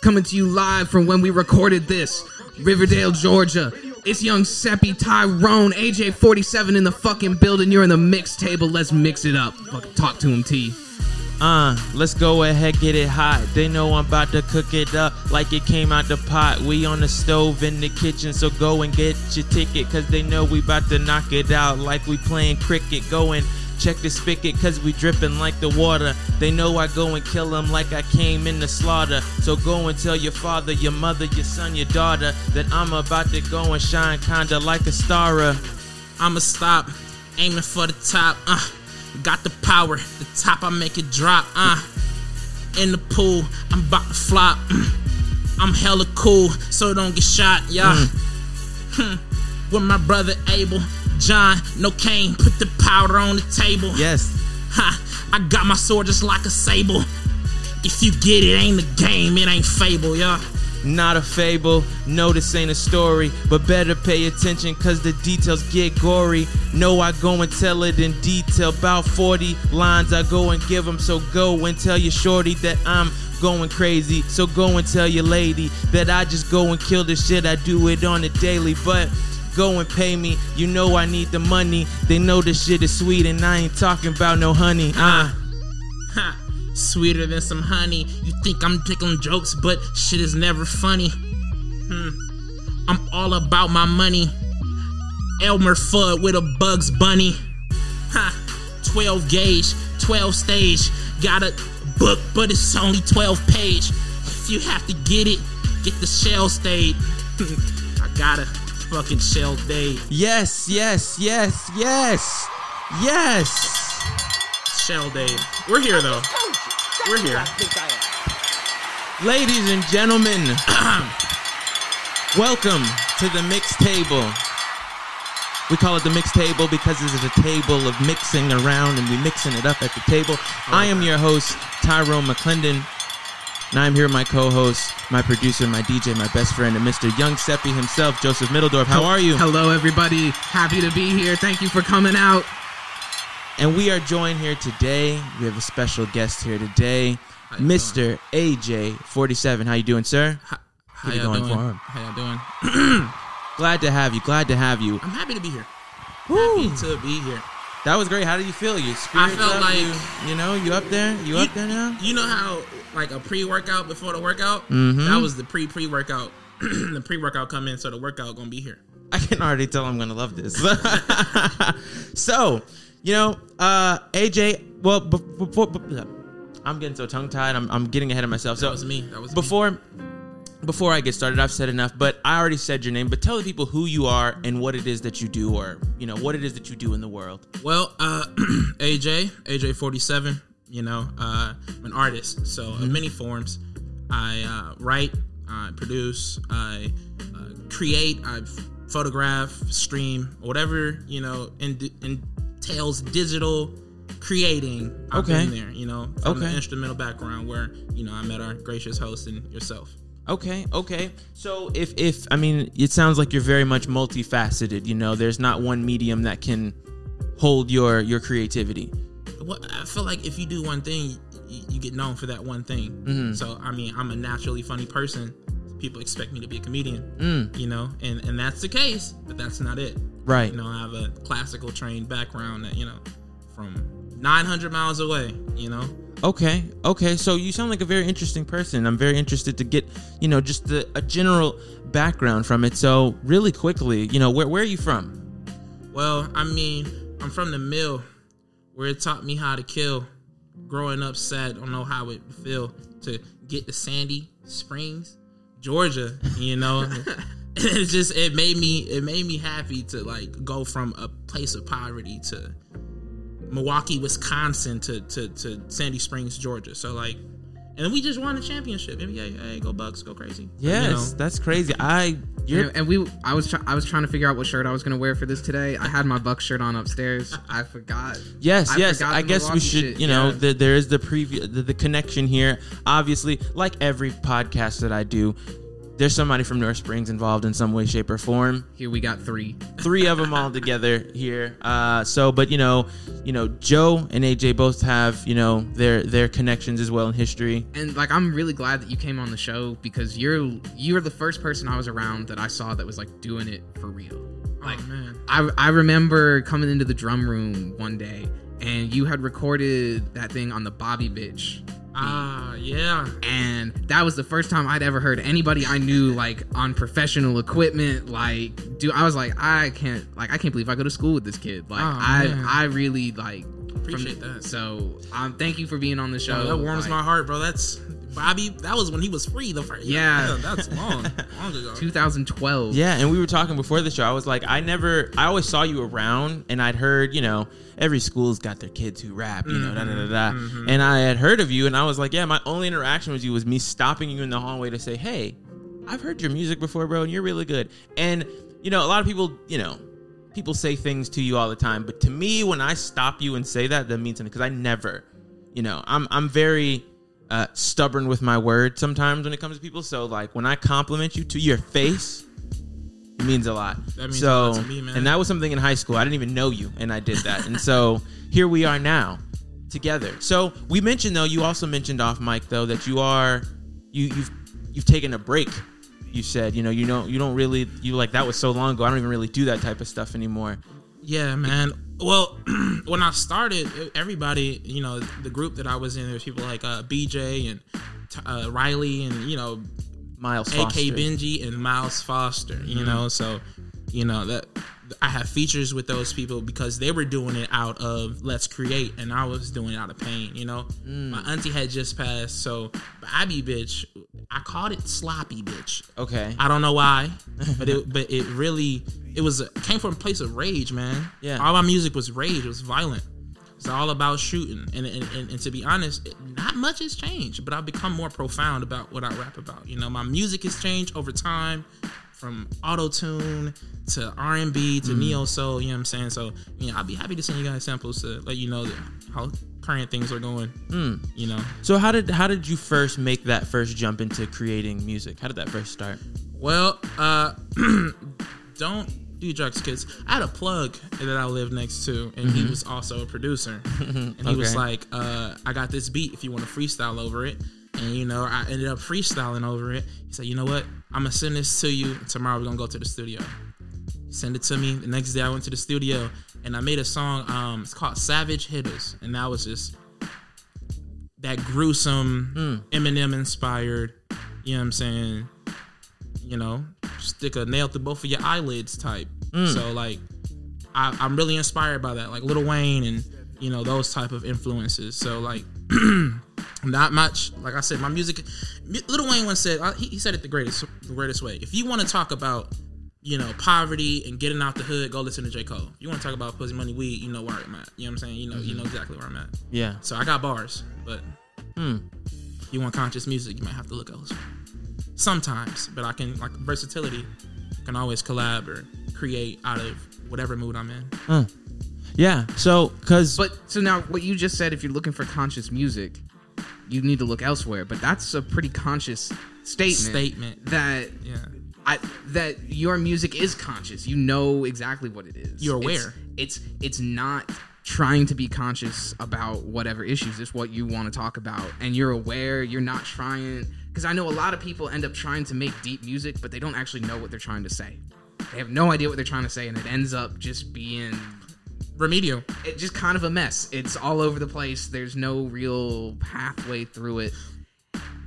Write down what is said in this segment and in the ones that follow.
coming to you live from when we recorded this, Riverdale, Georgia. It's young Seppi, Tyrone, AJ47 in the fucking building. You're in the mix table. Let's mix it up. Fucking talk to him, T. Uh, let's go ahead, get it hot. They know I'm about to cook it up like it came out the pot. We on the stove in the kitchen, so go and get your ticket, cause they know we about to knock it out like we playing cricket. Go and check the spigot, cause we dripping like the water. They know I go and kill them like I came in the slaughter. So go and tell your father, your mother, your son, your daughter that I'm about to go and shine kinda like a star. I'ma stop, aiming for the top. Uh, got the power, the top I make it drop. Uh, in the pool, I'm about to flop. I'm hella cool, so don't get shot, yeah. Hmm. With my brother Abel, John, no cane, put the powder on the table. Yes. Ha, I got my sword just like a sable. If you get it, ain't a game, it ain't fable, y'all. Not a fable, no, this ain't a story, but better pay attention cause the details get gory. No, I go and tell it in detail. About 40 lines I go and give them, so go and tell your shorty that I'm going crazy. So go and tell your lady that I just go and kill the shit, I do it on a daily, but. Go and pay me, you know I need the money. They know this shit is sweet and I ain't talking about no honey. Uh. Ha, sweeter than some honey. You think I'm taking jokes, but shit is never funny. Hmm. I'm all about my money. Elmer Fudd with a Bugs Bunny. Ha, 12 gauge, 12 stage. Got a book, but it's only 12 page. If you have to get it, get the shell stayed. I got a fucking shell stayed. Yes, yes, yes, yes, yes. Shell stayed. We're here though. We're here. Ladies and gentlemen, welcome to the mix table. We call it the mix table because this is a table of mixing around and we mixing it up at the table. I am your host, Tyrone McClendon. And I'm here with my co-host, my producer, my DJ, my best friend, and Mr. Young Seppi himself, Joseph Middledorf. How are you? Hello, everybody. Happy to be here. Thank you for coming out. And we are joined here today. We have a special guest here today, How you Mr. AJ47. How you doing, sir? How, it y'all going doing? for him. How y'all doing? Glad to have you. Glad to have you. I'm happy to be here. Woo. Happy to be here. That was great. How do you feel? You spirits felt up? like- you, you know, you up there? You, up there now? You know how like a pre-workout before the workout? Mhm. That was the pre-pre-workout. the pre-workout come in, so the workout gonna be here. I can already tell I'm gonna love this. so, you know, uh, AJ. Well, be- before be- I'm getting so tongue tied, I'm, I'm getting ahead of myself. That So was me. That was me. before before I get started, I've said enough, but I already said your name. But tell the people who you are and what it is that you do, or you know, what it is that you do in the world. Well, uh, AJ, AJ47. You know, uh, I'm an artist, so Mm-hmm. in many forms, I uh, write, I produce, I uh, create, I photograph, stream, whatever you know, in, entails digital creating. I've Okay. been there. You know, from the Okay. instrumental background where you know I met our gracious host and yourself. Okay, okay. So if if I mean, it sounds like you're very much multifaceted. You know, there's not one medium that can hold your your creativity. Well, I feel like if you do one thing, you, you get known for that one thing. Mm-hmm. So I mean, I'm a naturally funny person. People expect me to be a comedian, Mm. you know, and and that's the case, but that's not it. Right. You know, I have a classical trained background that you know, from 900 miles away. You know, Okay, okay. So you sound like a very interesting person. I'm very interested to get, you know, just the, a general background from it. So really quickly, you know, where where are you from? well, I mean, I'm from the mill, where it taught me how to kill. Growing up, sad, don't know how it feel to get to Sandy Springs, Georgia. You know, it just it made me it made me happy to like go from a place of poverty to Milwaukee, Wisconsin to to, to Sandy Springs, Georgia. So like, and we just won a championship. NBA, hey, go Bucks, go crazy. Yes, You know? that's crazy. I you're And, and we, I was, try, I was trying to figure out what shirt I was gonna wear for this today. I had my Buck shirt on upstairs. I forgot. Yes, I yes. forgot I the guess we should, shit, you know, yeah. the, there is the preview, the, the connection here. Obviously, like every podcast that I do, there's somebody from North Springs involved in some way, shape, or form. Here we got three. Three of them all together here. Uh, so, but you know, you know, Joe and AJ both have you know their their connections as well in history. And like I'm really glad that you came on the show because you're you're the first person I was around that I saw that was like doing it for real. Like oh man, I I remember coming into the drum room one day and you had recorded that thing on the Bobby bitch. Ah yeah, And that was the first time I'd ever heard anybody I knew like on professional equipment like dude, I was like I can't like I can't believe I go to school with this kid. Like Oh, I man. I really like Appreciate that. So um thank you for being on the show. That warms Like, my heart, bro. That's Bobby. That was when he was free the first. Yeah. that's long, long ago. 2012. Yeah, and we were talking before the show. I was like, I never, I always saw you around, and I'd heard, you know, every school's got their kids who rap, you know, da da da da. Mm-hmm. Mm-hmm. And I had heard of you, and I was like, yeah, my only interaction with you was me stopping you in the hallway to say, hey, I've heard your music before, bro, and you're really good. And you know, a lot of people, you know, people say things to you all the time, but to me, when I stop you and say that, that means something because I never, you know, I'm I'm very uh, stubborn with my word sometimes when it comes to people. So like when I compliment you to your face, it means a lot. That means so, a lot to me, man. and that was something in high school. I didn't even know you, and I did that. and so here we are now, together. So we mentioned though, you also mentioned off mic though that you are you you've you've taken a break. You said you know you don't you don't really you like that was so long ago. I don't even really do that type of stuff anymore. Yeah, man. Well, when I started, everybody, you know, the group that I was in, there's people like uh, BJ and uh, Riley and you know, Miles AK. Benji and Miles Foster. You know, so you know that I have features with those people because they were doing it out of let's create, and I was doing it out of pain. You know, mm. my auntie had just passed, so Bobby bitch, I called it sloppy bitch. Okay. I don't know why, but it but it really it was it came from a place of rage, man. Yeah. all my music was rage. It was violent. It's all about shooting, and and, and, and to be honest, it, not much has changed. But I've become more profound about what I rap about. You know, my music has changed over time, from auto tune to R and B to neo soul. You know what I'm saying? So you know, I'd be happy to send you guys samples to let you know how current things are going. You know. So how did how did you first make that first jump into creating music? How did that first start? Well, uh, don't do drugs, kids. I had a plug that I lived next to, and he was also a producer. and he was like, uh, "I got this beat. If you want to freestyle over it." And you know, I ended up freestyling over it. He said, "You know what? I'm gonna send this to you. Tomorrow we're gonna go to the studio." Send it to me. The next day I went to the studio and I made a song. Um, it's called Savage Hitters, and that was just that gruesome Eminem inspired. You know what I'm saying? You know, stick a nail through both of your eyelids type. So like, I, I'm really inspired by that, like Lil Wayne and you know those type of influences. So like, not much. Like I said, my music. Lil Wayne once said he, he said it the greatest the greatest way. If you want to talk about you know poverty and getting out the hood, go listen to J Cole. You want to talk about pussy money weed, you know where I'm at. You know what I'm saying? You know you mm-hmm. know exactly where I'm at. Yeah. So I got bars, but hmm. you want conscious music, you might have to look elsewhere. Sometimes, but I can like versatility. I can always collab or create out of whatever mood I'm in. Hmm. Yeah. So cuz But so now, what you just said, if you're looking for conscious music, you need to look elsewhere. But that's a pretty conscious statement. Statement. that Yeah. I that your music is conscious. You know exactly what it is. You're It's- aware. It's it's, not trying to be conscious about whatever issues. It's what you want to talk about, and you're aware. You're not trying because I know a lot of people end up trying to make deep music, but they don't actually know what they're trying to say. They have no idea what they're trying to say, and it ends up just being Remedial. it just kind of a mess. It's all over the place. There's no real pathway through it.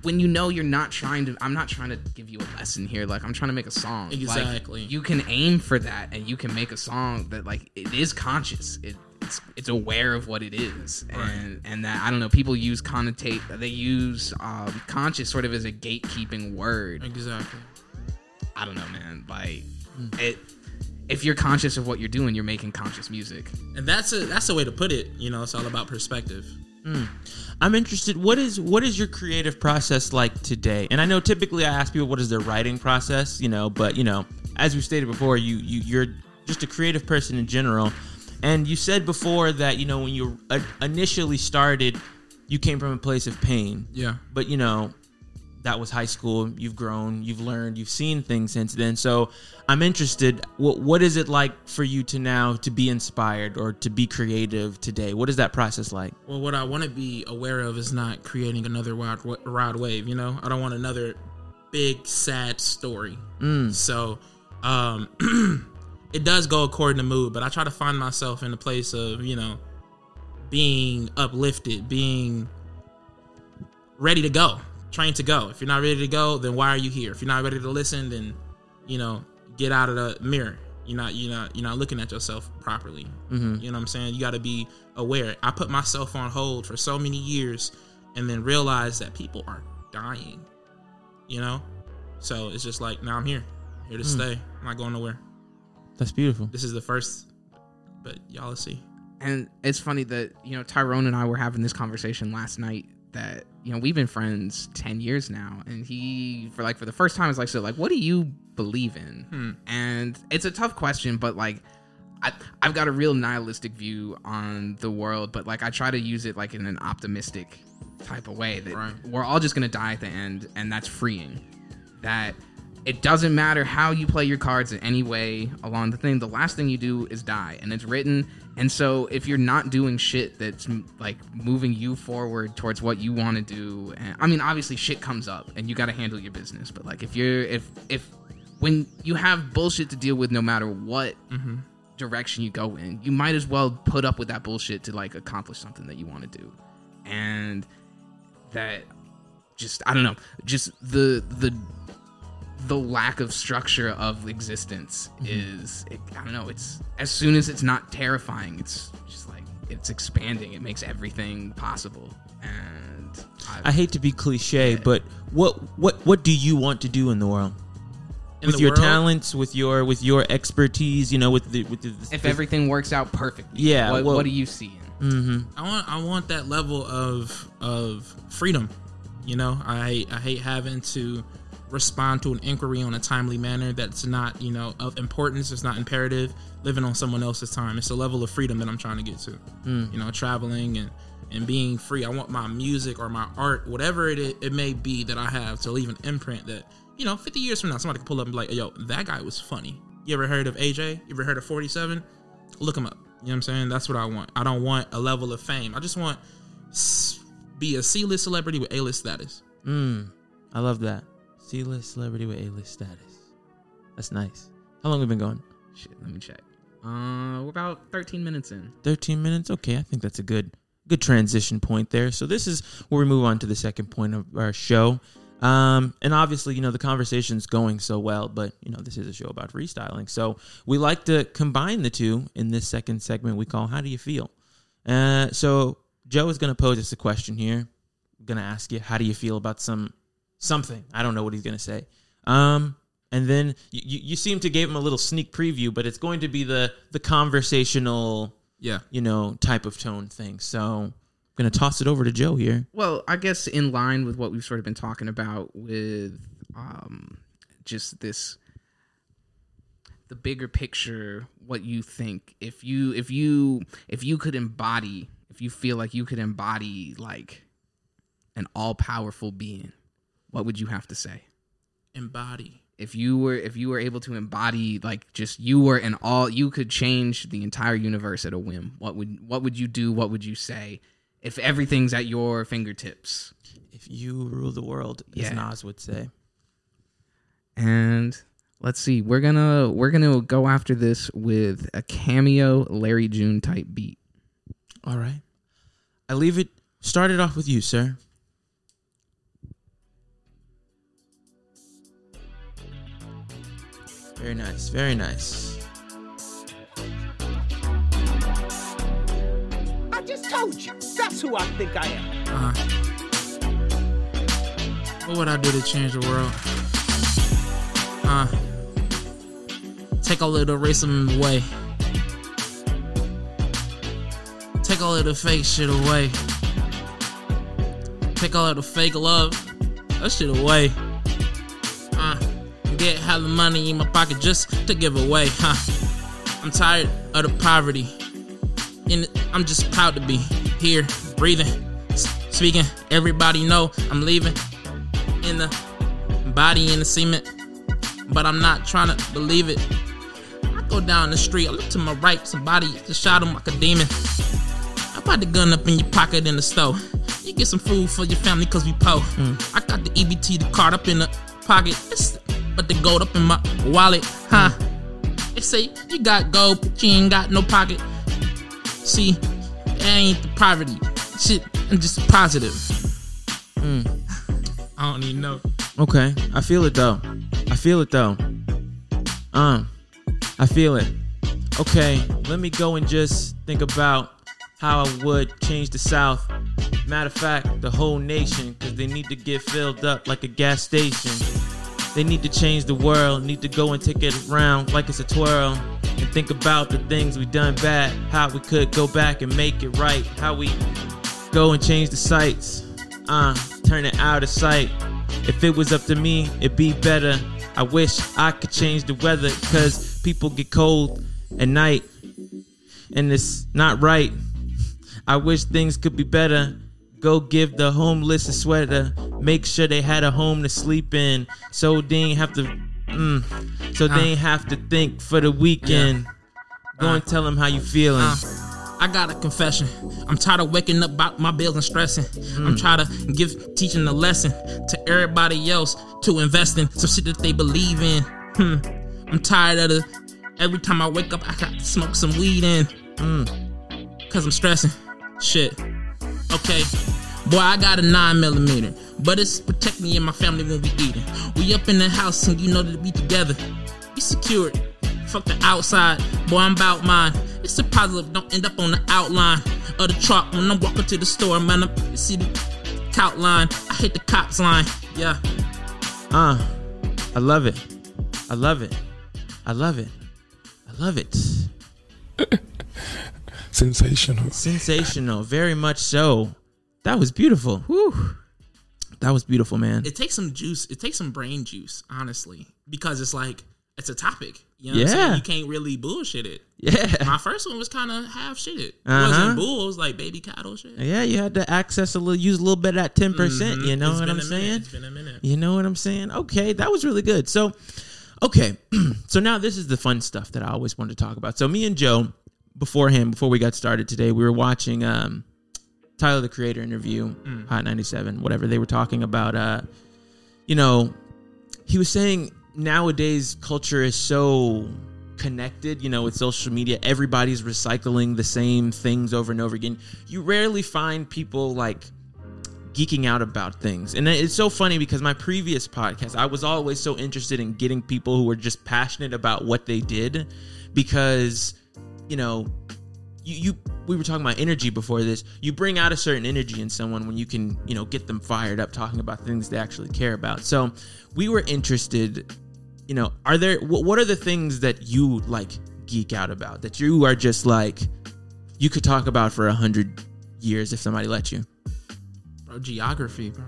When you know you're not trying to, I'm not trying to give you a lesson here. Like I'm trying to make a song. Like, Exactly. you can aim for that, and you can make a song that like it is conscious. It, it's it's aware of what it is, and and that I don't know. People use connotate. They use um, conscious sort of as a gatekeeping word. Exactly. I don't know, man. Like it. If you're conscious of what you're doing, you're making conscious music. And that's a that's a way to put it. You know, it's all about perspective. I'm interested. What is what is your creative process like today? And I know typically I ask people what is their writing process, you know, but you know, as we stated before, you you you're just a creative person in general. And you said before that you know when you uh, initially started, you came from a place of pain. Yeah. But you know, that was high school. You've grown, you've learned, you've seen things since then. So I'm interested. What what is it like for you to now to be inspired or to be creative today? What is that process like? Well, what I want to be aware of is not creating another wild, wild wave. You know, I don't want another big sad story. So, um, it does go according to mood, but I try to find myself in a place of you know being uplifted, being ready to go, trained to go. If you're not ready to go, then why are you here? If you're not ready to listen, then you know get out of the mirror. You're not you're not you're not looking at yourself properly. Mm-hmm. You know what I'm saying? You got to be aware. I put myself on hold for so many years, and then realized that people are dying. You know, so it's just like now I'm here, here to mm. stay. I'm not going nowhere. That's beautiful. This is the first, but y'all will see. And it's funny that, you know, Tyrone and I were having this conversation last night that, you know, we've been friends 10 years now. And he, for like, for the first time, is like, so, like, what do you believe in? Hmm. And it's a tough question, but like, I, I've got a real nihilistic view on the world, but like, I try to use it like in an optimistic type of way that Right. we're all just going to die at the end. And that's freeing. That it doesn't matter how you play your cards in any way along the thing. The last thing you do is die, and it's written. And so, if you're not doing shit that's like moving you forward towards what you want to do, and, I mean, obviously, shit comes up, and you got to handle your business. But like, if you're if if when you have bullshit to deal with, no matter what mm-hmm. direction you go in, you might as well put up with that bullshit to like accomplish something that you want to do, and that just I don't know, just the the the lack of structure of existence mm-hmm. is it, I don't know. It's as soon as it's not terrifying, it's just like it's expanding. It makes everything possible, and I, I hate to be cliche, but what what what do you want to do in the world? In with your world? talents, with your with your expertise, you know, with the with the, if everything works out perfectly, Yeah, what, well- what do you see? Mm-hmm. I want I want that level of of freedom. You know, I I hate having to respond to an inquiry on a timely manner that's not you know of importance. It's not imperative. Living on someone else's time. It's a level of freedom that I'm trying to get to. You know, traveling and and being free. I want my music or my art, whatever it it may be that I have, to leave an imprint that you know, 50 years from now, somebody can pull up and be like, "Yo, that guy was funny." You ever heard of AJ? You ever heard of 47? Look him up. You know what I'm saying? That's what I want. I don't want a level of fame. I just want be a C-list celebrity with A-list status. Mm, I love that. C list celebrity with A list status. That's nice. How long have we been going? Shit, let me check. Uh, we're about 13 minutes in. 13 minutes okay i think that's a good good transition point there so this is where we move on to the second point of our show um, and obviously you know the conversation's going so well but you know this is a show about freestyling so we like to combine the two in this second segment we call how do you feel uh, so joe is going to pose us a question here i'm going to ask you how do you feel about some something i don't know what he's going to say um, and then you, you you seem to give him a little sneak preview but it's going to be the the conversational Yeah. you know, type of tone thing. So I'm gonna toss it over to Joe here. Well, I guess in line with what we've sort of been talking about with um, just this the bigger picture what you think if you if you if you could embody if you feel like you could embody like an all-powerful being what would you have to say Embody. if you were if you were able to embody like just you were an all you could change the entire universe at a whim what would what would you do what would you say if everything's at your fingertips If you rule the world, as Nas would say. and let's see we're gonna we're gonna go after this with a cameo larry june type beat All right. I leave it started off with you, sir. Very nice, very nice. I just told you. That's who I think I am. Uh, what would I do to change the world? Uh, take all of the racism away. Take all of the fake shit away. Take all of the fake love. That shit away. Get hella money in my pocket just to give away. Huh. I'm tired of the poverty. And I'm just proud to be here, breathing, speaking. Everybody know I'm leaving. in the body in the cement, but I'm not trying to believe it. I go down the street, I look to my right, somebody just shot him like a demon. I put the gun up in your pocket in the store. You get some food for your family cause we po. Mm. I got the EBT, the card up in the pocket. It's, but the gold up in my wallet, huh? They say you got gold, but you ain't got no pocket. See, that ain't the poverty. Shit, I'm just positive. I don't even know. Okay, I feel it though. I feel it though. Um, I feel it. Okay, let me go and just think about how I would change the South. Matter of fact, the whole nation, because they need to get filled up like a gas station. They need to change the world, need to go and take it around like it's a twirl. And think about the things we done bad, how we could go back and make it right, how we go and change the sights. Uh, turn it out of sight. If it was up to me, it'd be better. I wish I could change the weather, cause people get cold at night. And it's not right. I wish things could be better. Go give the homeless a sweater. Make sure they had a home to sleep in. So they ain't have to mm, so they ain't have to think for the weekend. Go and tell them how you feeling. Uh, I got a confession. I'm tired of waking up about my bills and stressing. I'm trying to give teaching a lesson to everybody else to invest in some shit that they believe in. Hmm. I'm tired of the every time I wake up I got to smoke some weed in. Hmm. Cause I'm stressing. Shit. Okay. Boy, I got a nine millimeter, but it's protect me and my family when we eating. We up in the house and you know that we together. We secured. Fuck the outside, boy, I'm about mine. It's a positive, don't end up on the outline of the truck when I'm walking to the store, man. I see the count line, I hit the cops line, yeah. Uh, I love it. I love it. I love it. I love it. Sensational. Sensational. Very much so. That was beautiful. Whew. That was beautiful, man. It takes some juice, it takes some brain juice, honestly, because it's like, it's a topic. You know what I'm Yeah. saying? You can't really bullshit it. Yeah. My first one was kind of half shit. It Uh-huh. wasn't bull, it was like baby cattle shit. Yeah, you had to access a little, use a little bit of that 10%. percent You know Mm-hmm. It's what I'm a minute, saying? It's been a minute. You know what I'm saying? Okay, that was really good. So, okay, so now this is the fun stuff that I always wanted to talk about. So, me and Joe, beforehand, before we got started today, we were watching um, Tyler the Creator interview, Hot 97, whatever. They were talking about, uh, you know, he was saying nowadays culture is so connected, you know, with social media. Everybody's recycling the same things over and over again. You rarely find people like geeking out about things. And it's so funny because my previous podcast, I was always so interested in getting people who were just passionate about what they did because, you know, you, you we were talking about energy before this. You bring out a certain energy in someone when you can, you know, get them fired up talking about things they actually care about. So, we were interested, you know, are there what are the things that you like geek out about that you are just like you could talk about for a hundred years if somebody let you? Bro, geography, bro.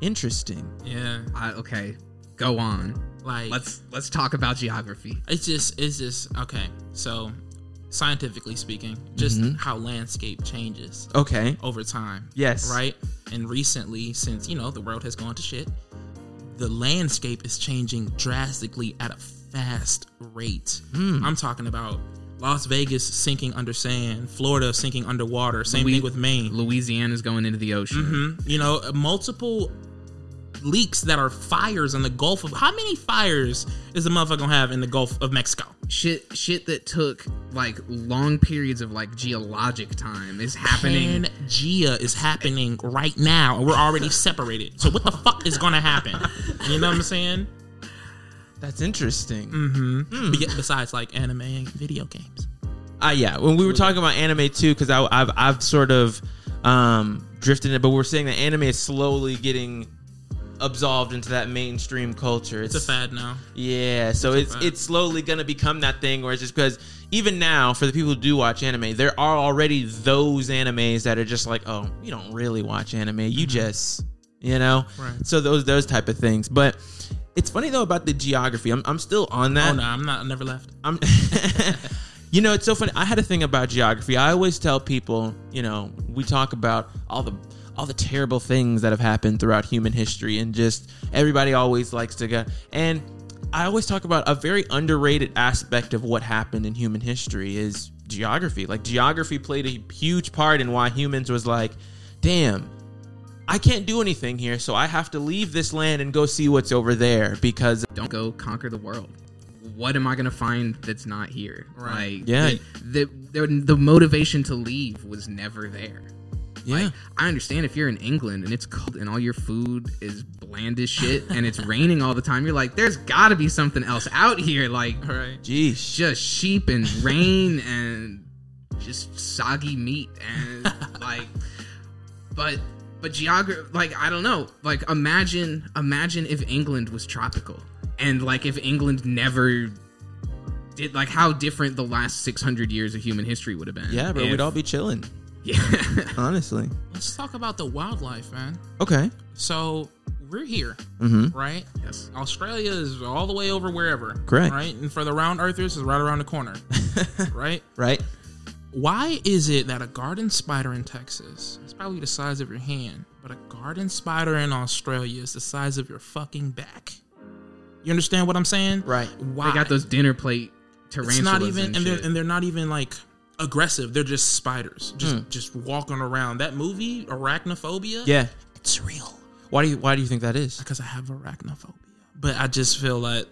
Interesting. Yeah. I, okay, go on. Like Let's let's talk about geography. it's just it's just okay. So scientifically speaking, just Mm-hmm. how landscape changes Okay. over time. Yes. Right? And recently, since you know the world has gone to shit, the landscape is changing drastically at a fast rate. Hmm. I'm talking about Las Vegas sinking under sand, Florida sinking underwater, same Louis- thing with Maine. Louisiana's going into the ocean. Mhm. You know, multiple leaks that are fires in the Gulf of. How many fires is the motherfucker gonna have in the Gulf of Mexico? Shit, shit that took like long periods of like geologic time is happening. Pangea is happening right now, and we're already separated. So what the fuck is gonna happen? You know what I'm saying? That's interesting. Be- Besides, like anime and video games. Uh, yeah, when we were talking about anime too, because I've I've sort of um, drifted it, but we're saying that anime is slowly getting absolved into that mainstream culture. It's a fad now. Yeah, so it's fad. it's slowly gonna become that thing where it's just because even now for the people who do watch anime, there are already those animes that are just like, oh, you don't really watch anime, you just you know, Mm-hmm. Right. so those those type of things. But it's funny though about the geography. I'm I'm still on that. Oh no, I'm not. I never left. I'm You know, it's so funny. I had a thing about geography. I always tell people, you know, we talk about all the all the terrible things that have happened throughout human history and just everybody always likes to go and I always talk about a very underrated aspect of what happened in human history is geography. Like geography played a huge part in why humans was like, damn, I can't do anything here, so I have to leave this land and go see what's over there because Don't go conquer the world. What am I gonna find that's not here? Right. Like, Yeah. The, the the the motivation to leave was never there. Yeah. I understand if you're in England and it's cold and all your food is bland as shit and it's raining all the time. You're like, there's got to be something else out here. Like, Right. Jeez. just sheep and rain and just soggy meat and like but but geography like i don't know like imagine imagine if england was tropical and like if england never did like how different the last 600 years of human history would have been Yeah, bro, if- we'd all be chilling. Yeah Honestly. Let's talk about the wildlife, man. Okay. So we're here, Mm-hmm. right? yes Australia is all the way over wherever. Correct. Right? And for the round earthers, is right around the corner. right? Right? Why is it that a garden spider in Texas is probably the size of your hand, but a garden spider in Australia is the size of your fucking back? You understand what I'm saying? Right. Why? they got those dinner plate tarantulas It's not even, and, and, they're shit. and they're not even like aggressive. They're just spiders, just Hmm. just walking around. That movie, Arachnophobia. Yeah. it's real Why do you why do you think that is? because I have arachnophobia. But I just feel like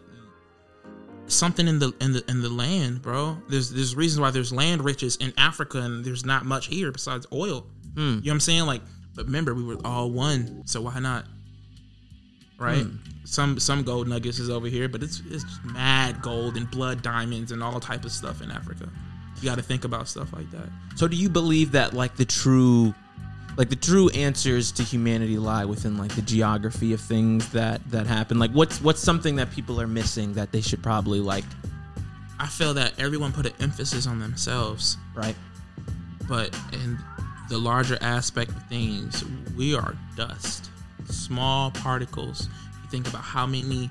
something in the in the in the land, bro. There's there's reasons why there's land riches in Africa and there's not much here besides oil. You know what I'm saying? Like, but remember we were all one, so why not? Right? Some some gold nuggets is over here, but it's it's mad gold and blood diamonds and all type of stuff in Africa. You got to think about stuff like that. So do you believe that like the true like the true answers to humanity lie within like the geography of things that that happen? Like what's what's something that people are missing that they should probably like I feel that everyone put an emphasis on themselves right? but in the larger aspect of things, we are dust, small particles. You think about how many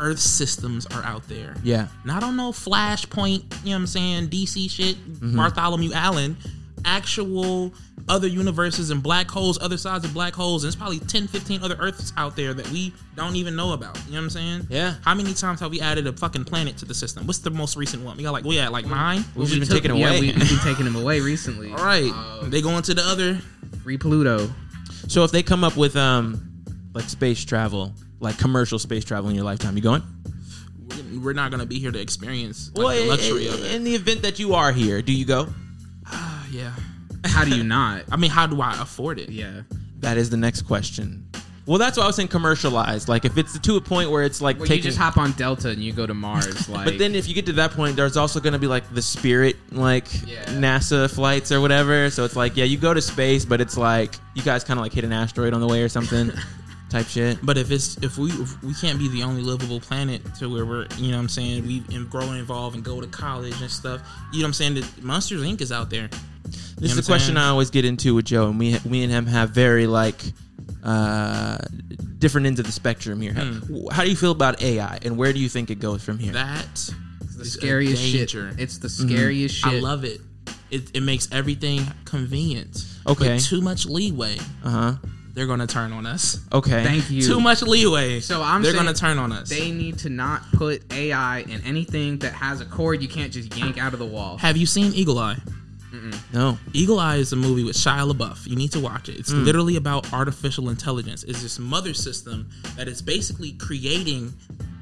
Earth systems are out there. Yeah. Not on no Flashpoint, you know what I'm saying, DC shit, Bartholomew Allen, actual other universes and black holes, other sides of black holes, and it's probably 10, 15 other Earths out there that we don't even know about. You know what I'm saying? Yeah. How many times have we added a fucking planet to the system? What's the most recent one? We got like, we had like nine? We've We been took- taken yeah, away. we, we've been taking them away recently All right. Uh, they going to the other. free pluto So if they come up with um like space travel, like commercial space travel in your lifetime, you going? we're- not gonna be here to experience like, the luxury i- of it. In the event that you are here, do you go? Ah, yeah. how do you not I mean, how do I afford it? yeah That is the next question. Well, that's why I was saying commercialized. Like if it's to a point where it's like Well, you just hop on Delta and you go to Mars. Like, But then if you get to that point, there's also going to be like the Spirit, like Yeah. NASA flights or whatever. So it's like, yeah, you go to space, but it's like you guys kind of like hit an asteroid on the way or something, type shit. But if it's if we if we can't be the only livable planet to where we're you know what I'm saying we and grow and evolve and go to college and stuff. You know what I'm saying? The Monsters Inc. is out there. This know is what a I'm question saying? I always get into with Joe, and we we and him have very like uh different ends of the spectrum here. Hmm. How do you feel about AI, and where do you think it goes from here? That the scariest shit. It's the scariest shit. I love it. It, it makes everything convenient. Okay. But too much leeway, Uh huh. They're gonna turn on us. Okay. Thank you. Too much leeway. So I'm they're gonna turn on us. They need to not put AI in anything that has a cord you can't just yank out of the wall. Have you seen Eagle Eye? No. Eagle Eye is a movie with Shia LaBeouf. You need to watch it. It's mm. literally about artificial intelligence. It's this mother system that is basically creating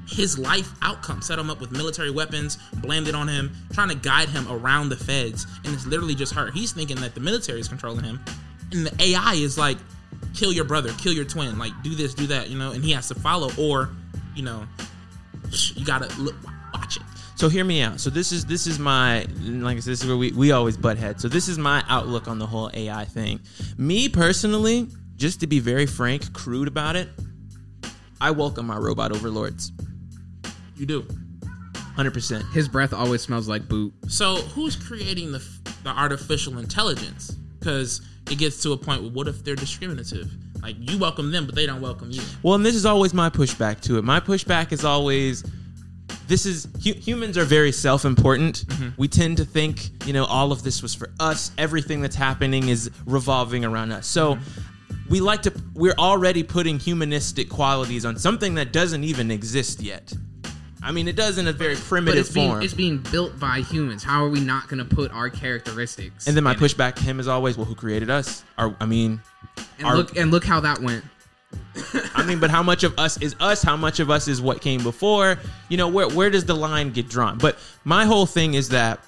his life outcome. Set him up with military weapons, blamed it on him, trying to guide him around the feds. And it's literally just her. He's thinking that the military is controlling him. And the AI is like, kill your brother, kill your twin, like do this, do that, you know, and he has to follow or, you know, you gotta look, watch it. So hear me out. So this is this is my like I said, this is where we, we always butt head. So this is my outlook on the whole AI thing. Me personally, just to be very frank, crude about it, I welcome my robot overlords. You do. Hundred percent. His breath always smells like boot. So who's creating the the artificial intelligence? Because it gets to a point where what if they're discriminative? Like you welcome them, but they don't welcome you. Well, and this is always my pushback to it. My pushback is always this is hu- humans are very self-important. Mm-hmm. We tend to think, you know, all of this was for us. Everything that's happening is revolving around us. So mm-hmm. we like to we're already putting humanistic qualities on something that doesn't even exist yet. I mean, it does in a very primitive it's being form. it's being built by humans. How are we not going to put our characteristics? and then my pushback to him is always, well, who created us? Are I mean, and our- look and look how that went. I mean, but how much of us is us? How much of us is what came before? You know, where where does the line get drawn? But my whole thing is that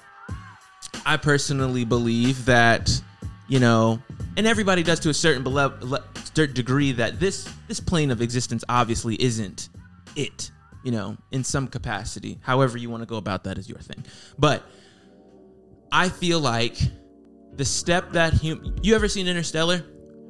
I personally believe that you know, and everybody does to a certain bele- certain degree that this this plane of existence obviously isn't it. You know, in some capacity, however you want to go about that is your thing. But I feel like the step that hum- you ever seen Interstellar?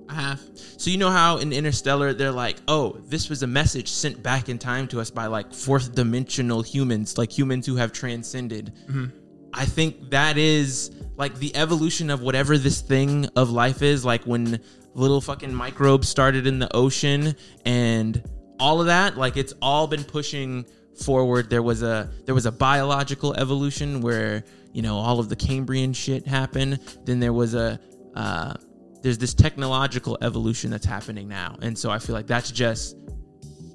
I have. So you know how in Interstellar they're like, "Oh, this was a message sent back in time to us by like fourth dimensional humans, like humans who have transcended." Mm-hmm. I think that is like the evolution of whatever this thing of life is, like when little fucking microbes started in the ocean and all of that, like it's all been pushing forward. There was a there was a biological evolution where, you know, all of the Cambrian shit happened. Then there was a uh there's this technological evolution that's happening now. And so I feel like that's just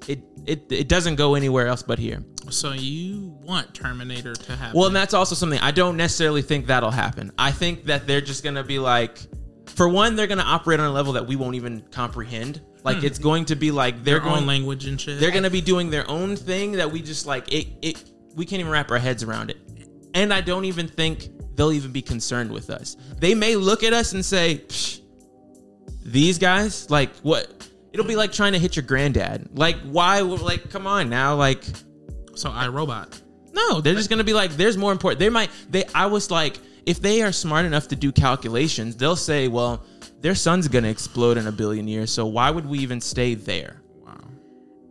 it it it doesn't go anywhere else but here. So you want Terminator to happen? Well, and that's also something I don't necessarily think that'll happen. I think that they're just gonna be like, for one, they're gonna operate on a level that we won't even comprehend. Like it's mm. going to be like they're their own going, language and shit. they're gonna be doing their own thing that we just like it. It we can't even wrap our heads around it. And I don't even think they'll even be concerned with us. They may look at us and say, "These guys, like what?" It'll be like trying to hit your granddad. Like why? Like come on now, like. so I Robot. No, they're just gonna be like, there's more important. They might they I was like, if they are smart enough to do calculations, they'll say, well, their sun's gonna explode in a billion years, so why would we even stay there? Wow.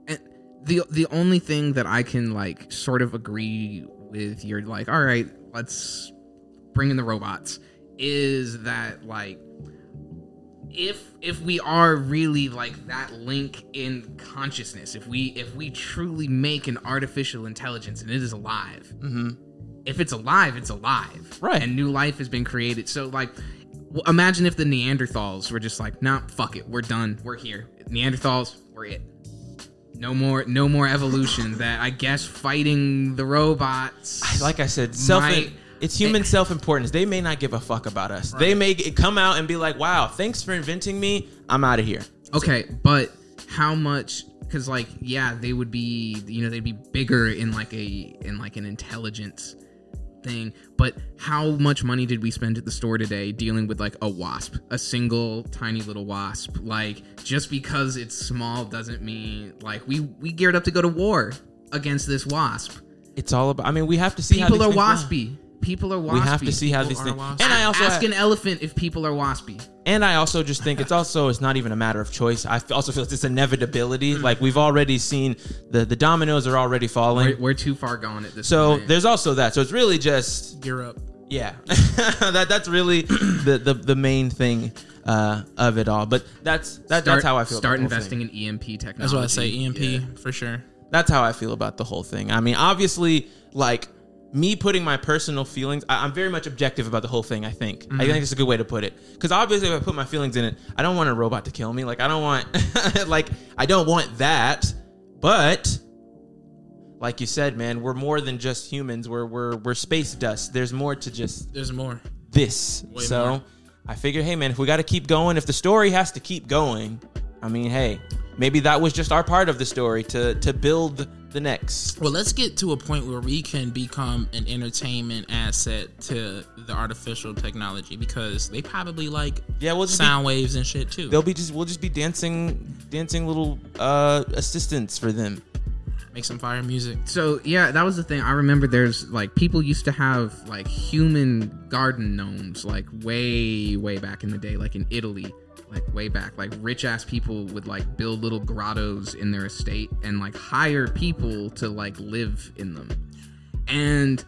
And the the only thing that I can like sort of agree with you're like, all right, let's bring in the robots, is that like if if we are really like that link in consciousness, if we if we truly make an artificial intelligence and it is alive, mm-hmm. If it's alive, it's alive, Right. And new life has been created. So like, imagine if the Neanderthals were just like, nah, fuck it, we're done, we're here. Neanderthals, we're it. No more, no more evolution. that I guess fighting the robots. Like I said, self Might- it's human self importance. They may not give a fuck about us. They may come out and be like, wow, thanks for inventing me. I'm out of here. Okay, but how much? Because like, yeah, they would be, you know, they'd be bigger in like a in like an intelligence thing. But how much money did we spend at the store today dealing with like a wasp, a single tiny little wasp? Like, just because it's small doesn't mean like we we geared up to go to war against this wasp. It's all about I mean, we have to see People are waspy. go. Waspy. People are waspy. We have to see how People these are things. waspy. And I also ask an elephant if people are waspy. And I also just think it's also it's not even a matter of choice. I also feel it's this inevitability. Like we've already seen the the dominoes are already falling. We're, we're too far gone at this point. so point. there's also that. So it's really just Gear up. yeah. that that's really the the, the main thing uh, of it all. But that's that, that's how I feel. Start about the whole investing thing. in EMP technology. That's why I say EMP for sure. That's how I feel about the whole thing. I mean, obviously, like me putting my personal feelings, I, I'm very much objective about the whole thing. I think. I mm-hmm. think it's a good way to put it. Because obviously, if I put my feelings in it, I don't want a robot to kill me. Like I don't want, like I don't want that. But like you said, man, we're more than just humans. We're we're we're space dust. There's more to just There's more. this. Way so more. I figure, hey man, if we got to keep going, if the story has to keep going, I mean, hey, maybe that was just our part of the story to to build the next. Well, let's get to a point where we can become an entertainment asset to the artificial technology because they probably like Yeah, we'll just be- sound waves and shit too. They'll be just we'll just be dancing dancing little uh assistants for them. Make some fire music. So yeah, that was the thing. I remember there's like people used to have like human garden gnomes like way way back in the day, like in Italy, like way back. Like rich ass people would like build little grottos in their estate and like hire people to like live in them. And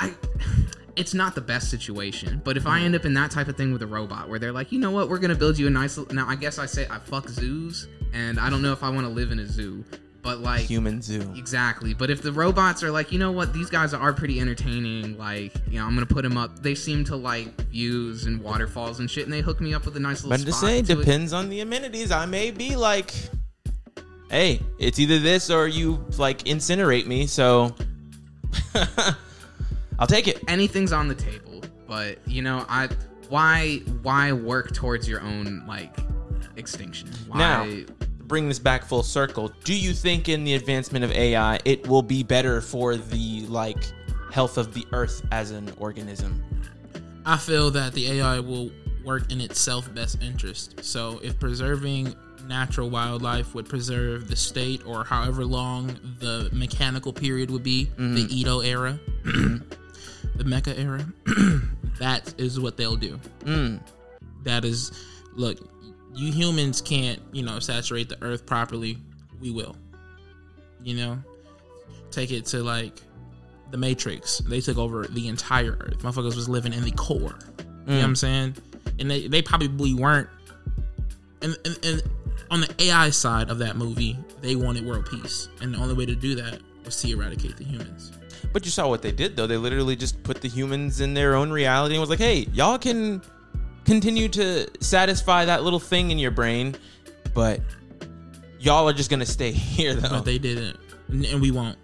I it's not the best situation, but if I end up in that type of thing with a robot where they're like, you know what, we're gonna build you a nice. Now I guess I say I fuck zoos, and I don't know if I want to live in a zoo, But like Human zoo. Exactly. But if the robots are like, you know what, these guys are pretty entertaining, like, you know, I'm gonna put them up. They seem to like views and waterfalls and shit, and they hook me up with a nice little. But to spot say to it. depends on the amenities. I may be like, hey, it's either this or you like incinerate me. So I'll take it. Anything's on the table, but you know, I why why work towards your own like extinction? Why? Now, bring this back full circle. Do you think in the advancement of AI, it will be better for the like health of the Earth as an organism? I feel that the AI will work in its self best interest. So if preserving natural wildlife would preserve the state or however long the mechanical period would be, the mm-hmm. Edo era, the Mecha era, that is what they'll do. Mm. That is, look, you humans can't, you know, saturate the earth properly. We will. You know, take it to like the Matrix. They took over the entire earth. Motherfuckers was living in the core. You know what mm. I'm saying? And they, they probably weren't. And, and, and on the AI side of that movie, they wanted world peace. And the only way to do that was to eradicate the humans. But you saw what they did though. They literally just put the humans in their own reality and was like, "Hey, y'all can continue to satisfy that little thing in your brain, but y'all are just gonna stay here though." But they didn't. And, we won't.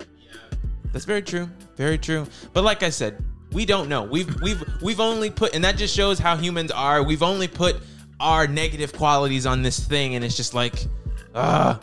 That's very true. Very true. But like I said, we don't know. We've we've we've only put and that just shows how humans are. We've only put our negative qualities on this thing and it's just like ah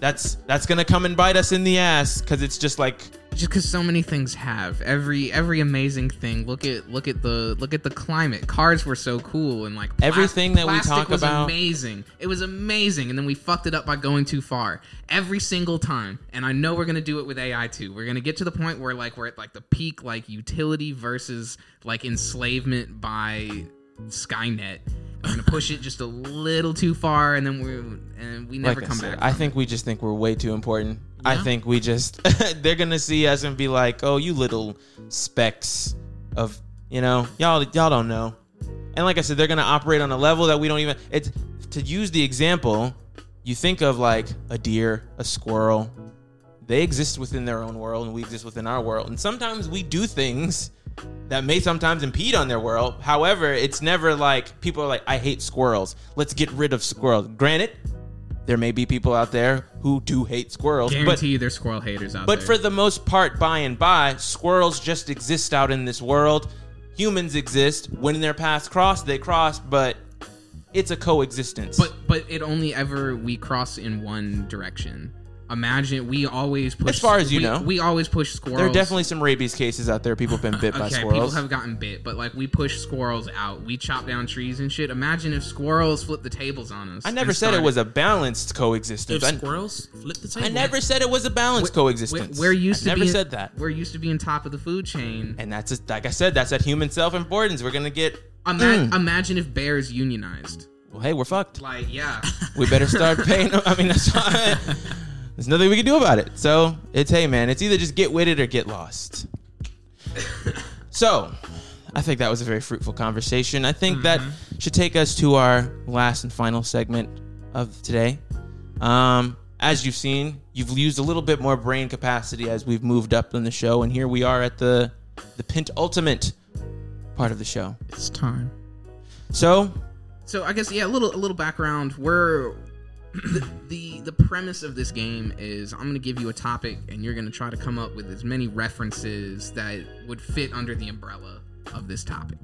that's that's going to come and bite us in the ass cuz it's just like just because so many things have every every amazing thing. Look at look at the look at the climate. Cars were so cool and like plas- Everything that we talk was about- amazing. It was amazing, and then we fucked it up by going too far every single time. And I know we're gonna do it with AI too. We're gonna get to the point where like we're at like the peak like utility versus like enslavement by Skynet. We're gonna push it just a little too far, and then we're and we never like I come said, back. I think we just think we're way too important. I think we just they're going to see us and be like, "Oh, you little specks of, you know, y'all y'all don't know." And like I said, they're going to operate on a level that we don't even it's to use the example, you think of like a deer, a squirrel. They exist within their own world and we exist within our world. And sometimes we do things that may sometimes impede on their world. However, it's never like people are like, I hate squirrels. Let's get rid of squirrels. Granted, there may be people out there who do hate squirrels, Guarantee but there's squirrel haters out but there. for the most part, by and by, squirrels just exist out in this world. Humans exist. When their paths cross, they cross, but it's a coexistence. But but it only ever we cross in one direction. Imagine we always push. As far as you we- know. we always push squirrels. there are definitely some rabies cases out there. People have been bit by okay. People squirrels. have gotten bit, but like we push squirrels out. We chop down trees and shit. Imagine if squirrels flip the tables on us. I never and said it was a balanced coexistence. If I, squirrels flip the table, I never said it was a balanced coexistence. We're, we're used I to never being, said that. We're used to being top of the food chain. And that's just, like I said, that's that human self importance. We're gonna get. Ima- Mm. Imagine if bears unionized. Well, hey, we're fucked. Like yeah, We better start paying. Them. I mean, that's there's nothing we can do about it. So it's hey, man, it's either just get with it or get lost. so, I think that was a very fruitful conversation. I think that should take us to our last and final segment of today. Um, as you've seen, you've used a little bit more brain capacity as we've moved up in the show, and here we are at the the pint ultimate part of the show. it's time. So, So I guess yeah, a little a little background. We're the, the the premise of this game is I'm gonna give you a topic and you're gonna try to come up with as many references that would fit under the umbrella of this topic.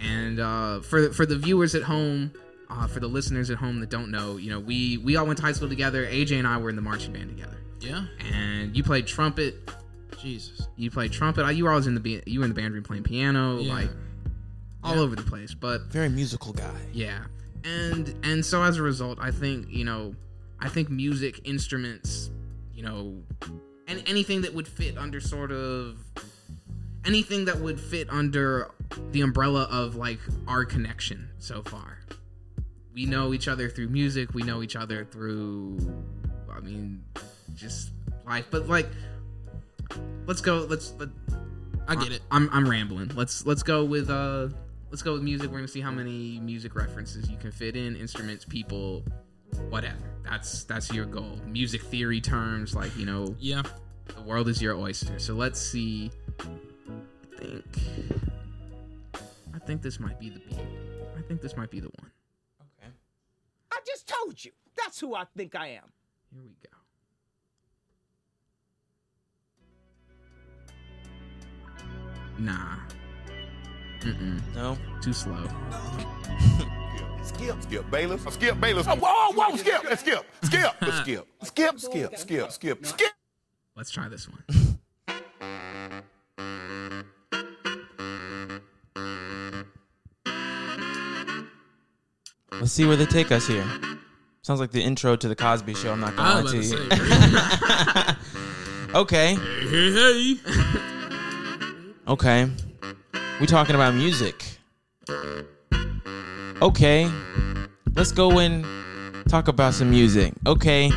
And uh, for for the viewers at home, uh, for the listeners at home that don't know, you know, we we all went to high school together. AJ and I were in the marching band together. Yeah. And you played trumpet. Jesus. You played trumpet. You were always in the ba- you were in the band room playing piano, Yeah. like all over the place. But very musical guy. yeah. And and so as a result, I think, you know, I think music, instruments, you know, and anything that would fit under sort of anything that would fit under the umbrella of like our connection so far. We know each other through music, we know each other through I mean just life, but like let's go let's let, I get it. I'm I'm rambling. Let's let's go with uh let's go with music. We're gonna see how many music references you can fit in, instruments, people, whatever. That's that's your goal. Music theory terms, like you know, Yeah. the world is your oyster. So let's see. I think. I think this might be the beat. I think this might be the one. Okay. I just told you. That's who I think I am. Here we go. Nah. Mm-mm. No. Too slow. Skip, skip, Bayless. Oh, skip, Bayless. Oh, whoa, whoa, skip, skip, skip, skip, skip, skip, skip, skip, skip, skip. Let's try this one. Let's see where they take us here. Sounds like the intro to the Cosby Show. I'm not gonna was lie to to you. say. okay, hey, hey. okay. We talking about music. Okay, let's go and talk about some music. Okay.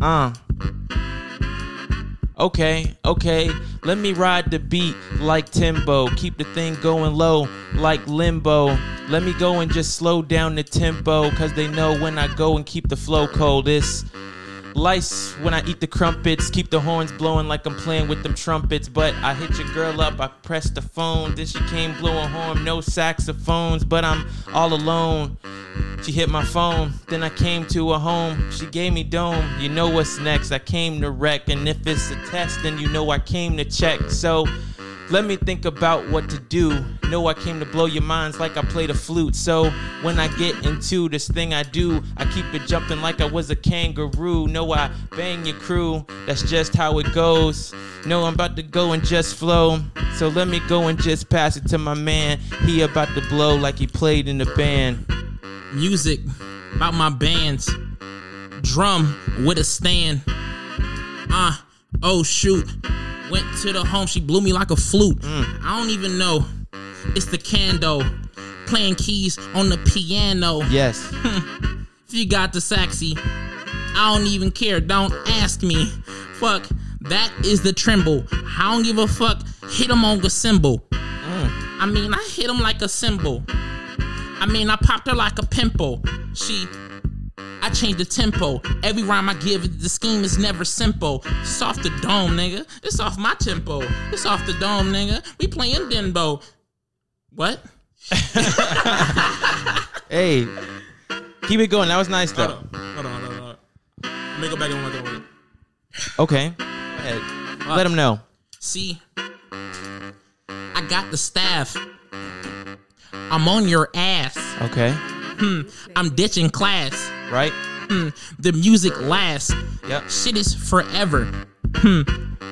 Uh. Okay, okay. Let me ride the beat like Timbo. Keep the thing going low like limbo. Let me go and just slow down the tempo. Cause they know when I go and keep the flow cold. It's lice when I eat the crumpets. Keep the horns blowing like I'm playing with them trumpets. But I hit your girl up, I pressed the phone. Then she came blowing horn, no saxophones. But I'm all alone. She hit my phone, then I came to her home. She gave me dome. You know what's next? I came to wreck, and if it's a test, then you know I came to check. So let me think about what to do. Know I came to blow your minds like I played a flute. So when I get into this thing I do, I keep it jumping like I was a kangaroo. Know I bang your crew. That's just how it goes. Know I'm about to go and just flow. So let me go and just pass it to my man. He about to blow like he played in the band. music about my bands. Drum with a stand. Uh, oh shoot. Went to the home, she blew me like a flute. Mm. I don't even know. It's the candle. Playing keys on the piano. Yes. If you got the saxy, I don't even care. Don't ask me. Fuck, that is the tremble. I don't give a fuck. Hit him on the cymbal. Mm. I mean, I hit him like a cymbal. I mean, I popped her like a pimple. She, I change the tempo. Every rhyme I give, it, the scheme is never simple. It's off the dome, nigga. It's off my tempo. It's off the dome, nigga. We playing dembow. What? Hey, keep it going. That was nice though. Hold on, hold on, hold on. Let me go back and look over. Okay. Go ahead. Let them know. See, I got the staff. I'm on your ass. Okay. I'm ditching class. Right? The music lasts. Yep. Shit is forever. Hmm.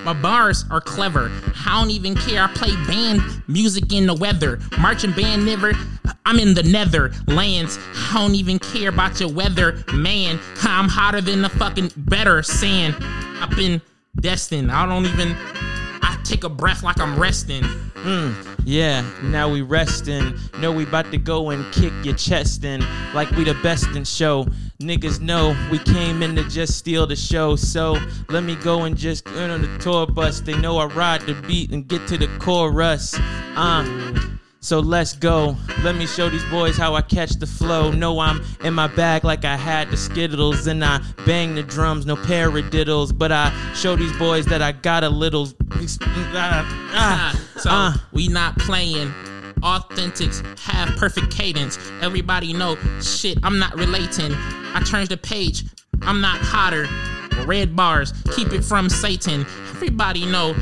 My bars are clever. I don't even care. I play band music in the weather. Marching band never. I'm in the nether lands. I don't even care about your weather, man. I'm hotter than the fucking better sand. I've been destined. I don't even. Take a breath like I'm resting. Yeah, now we resting. Know we about to go and kick your chest in like we the best in show. Niggas know we came in to just steal the show. So let me go and just get on the tour bus. They know I ride the beat and get to the chorus. Uh, so let's go. Let me show these boys how I catch the flow. Know I'm in my bag like I had the Skittles. And I bang the drums, no paradiddles. But I show these boys that I got a little. Ah, ah, So uh. we not playing. Authentics have perfect cadence. Everybody know shit. I'm not relating. I change the page. I'm not hotter. Red bars. Keep it from Satan. Everybody know.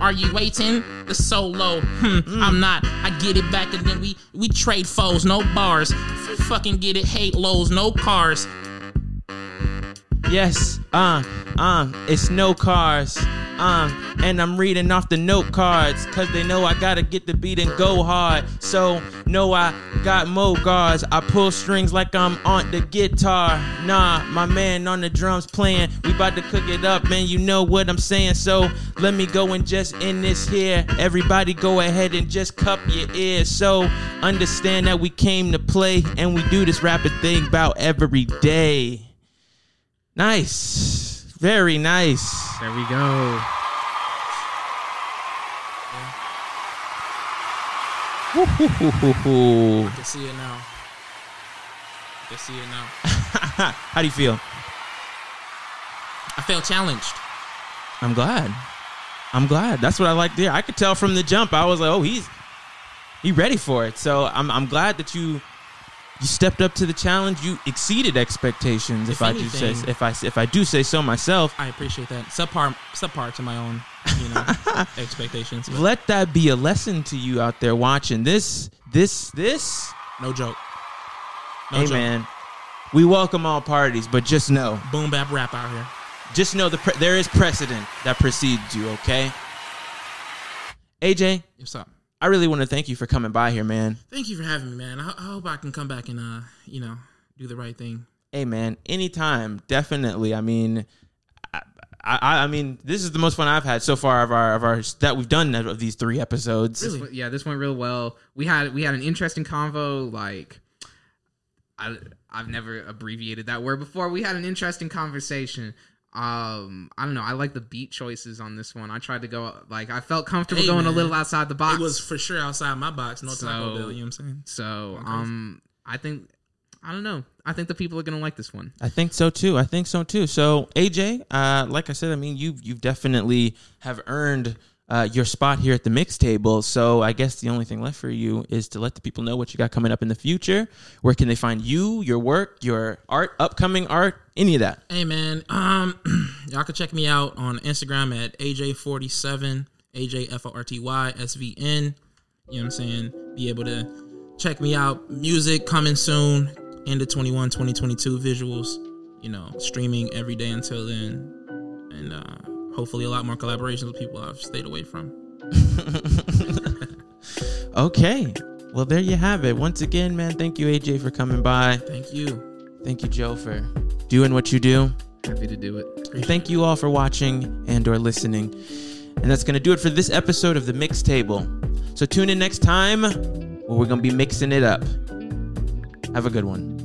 Are you waiting? The solo. Hmm, I'm not. I get it back and then we we trade foes. No bars. Fucking get it. Hate lows. No cars. Yes, uh, uh, it's no cars. Uh, and I'm reading off the note cards, cause they know I gotta get the beat and go hard. So, no, I got mo guards. I pull strings like I'm on the guitar. Nah, my man on the drums playing. We about to cook it up, man. You know what I'm saying. So, let me go and just in this here. Everybody go ahead and just cup your ears. So, understand that we came to play and we do this rapid thing about every day. Nice. Very nice. There we go. I can see it now. I can see it now. How do you feel? I feel challenged. I'm glad. I'm glad. That's what I like there. I could tell from the jump. I was like, oh, he's he ready for it. So I'm I'm glad that you you stepped up to the challenge. You exceeded expectations. If, If I do say if I if I do say so myself. I appreciate that. Subpar, subpar to my own, you know, expectations. But Let that be a lesson to you out there watching this. This this. no joke. No hey joke. man, we welcome all parties, but just know, Boom bap rap out here. just know the pre- there is precedent that precedes you. Okay. AJ, What's up? I really want to thank you for coming by here, man. Thank you for having me, man. I, I hope I can come back and, uh, you know, do the right thing. Hey man, anytime, definitely. I mean, I, I, I mean, this is the most fun I've had so far of our of our that we've done of these three episodes. This yeah, this went real well. We had we had an interesting convo. Like, I I've never abbreviated that word before. We had an interesting conversation. Um, I don't know. I like the beat choices on this one. I tried to go like I felt comfortable Hey, going a little outside the box. It was for sure outside my box. No Taco So- Bell. You know what I'm saying? so. Um, I think I don't know. I think the people are gonna like this one. I think so too. I think so too. So AJ, uh, like I said, I mean, you you've definitely have earned. Uh, your spot here at the mix table. So I guess the only thing left for you is to let the people know what you got coming up in the future. Where can they find you, your work, your art, upcoming art, any of that? Hey, man. Um, y'all can check me out on Instagram at AJ47, AJ F O R T Y S V N. You know what I'm saying? Be able to check me out. Music coming soon. End of 21, 2022 visuals. You know, streaming every day until then. And uh, hopefully a lot more collaborations with people I've stayed away from. Okay. Well, there you have it. Once again, man, thank you, AJ, for coming by. Thank you. Thank you, Joe, for doing what you do. Happy to do it. And thank you all for watching and or listening. And that's going to do it for this episode of The Mix Table. So tune in next time where we're going to be mixing it up. Have a good one.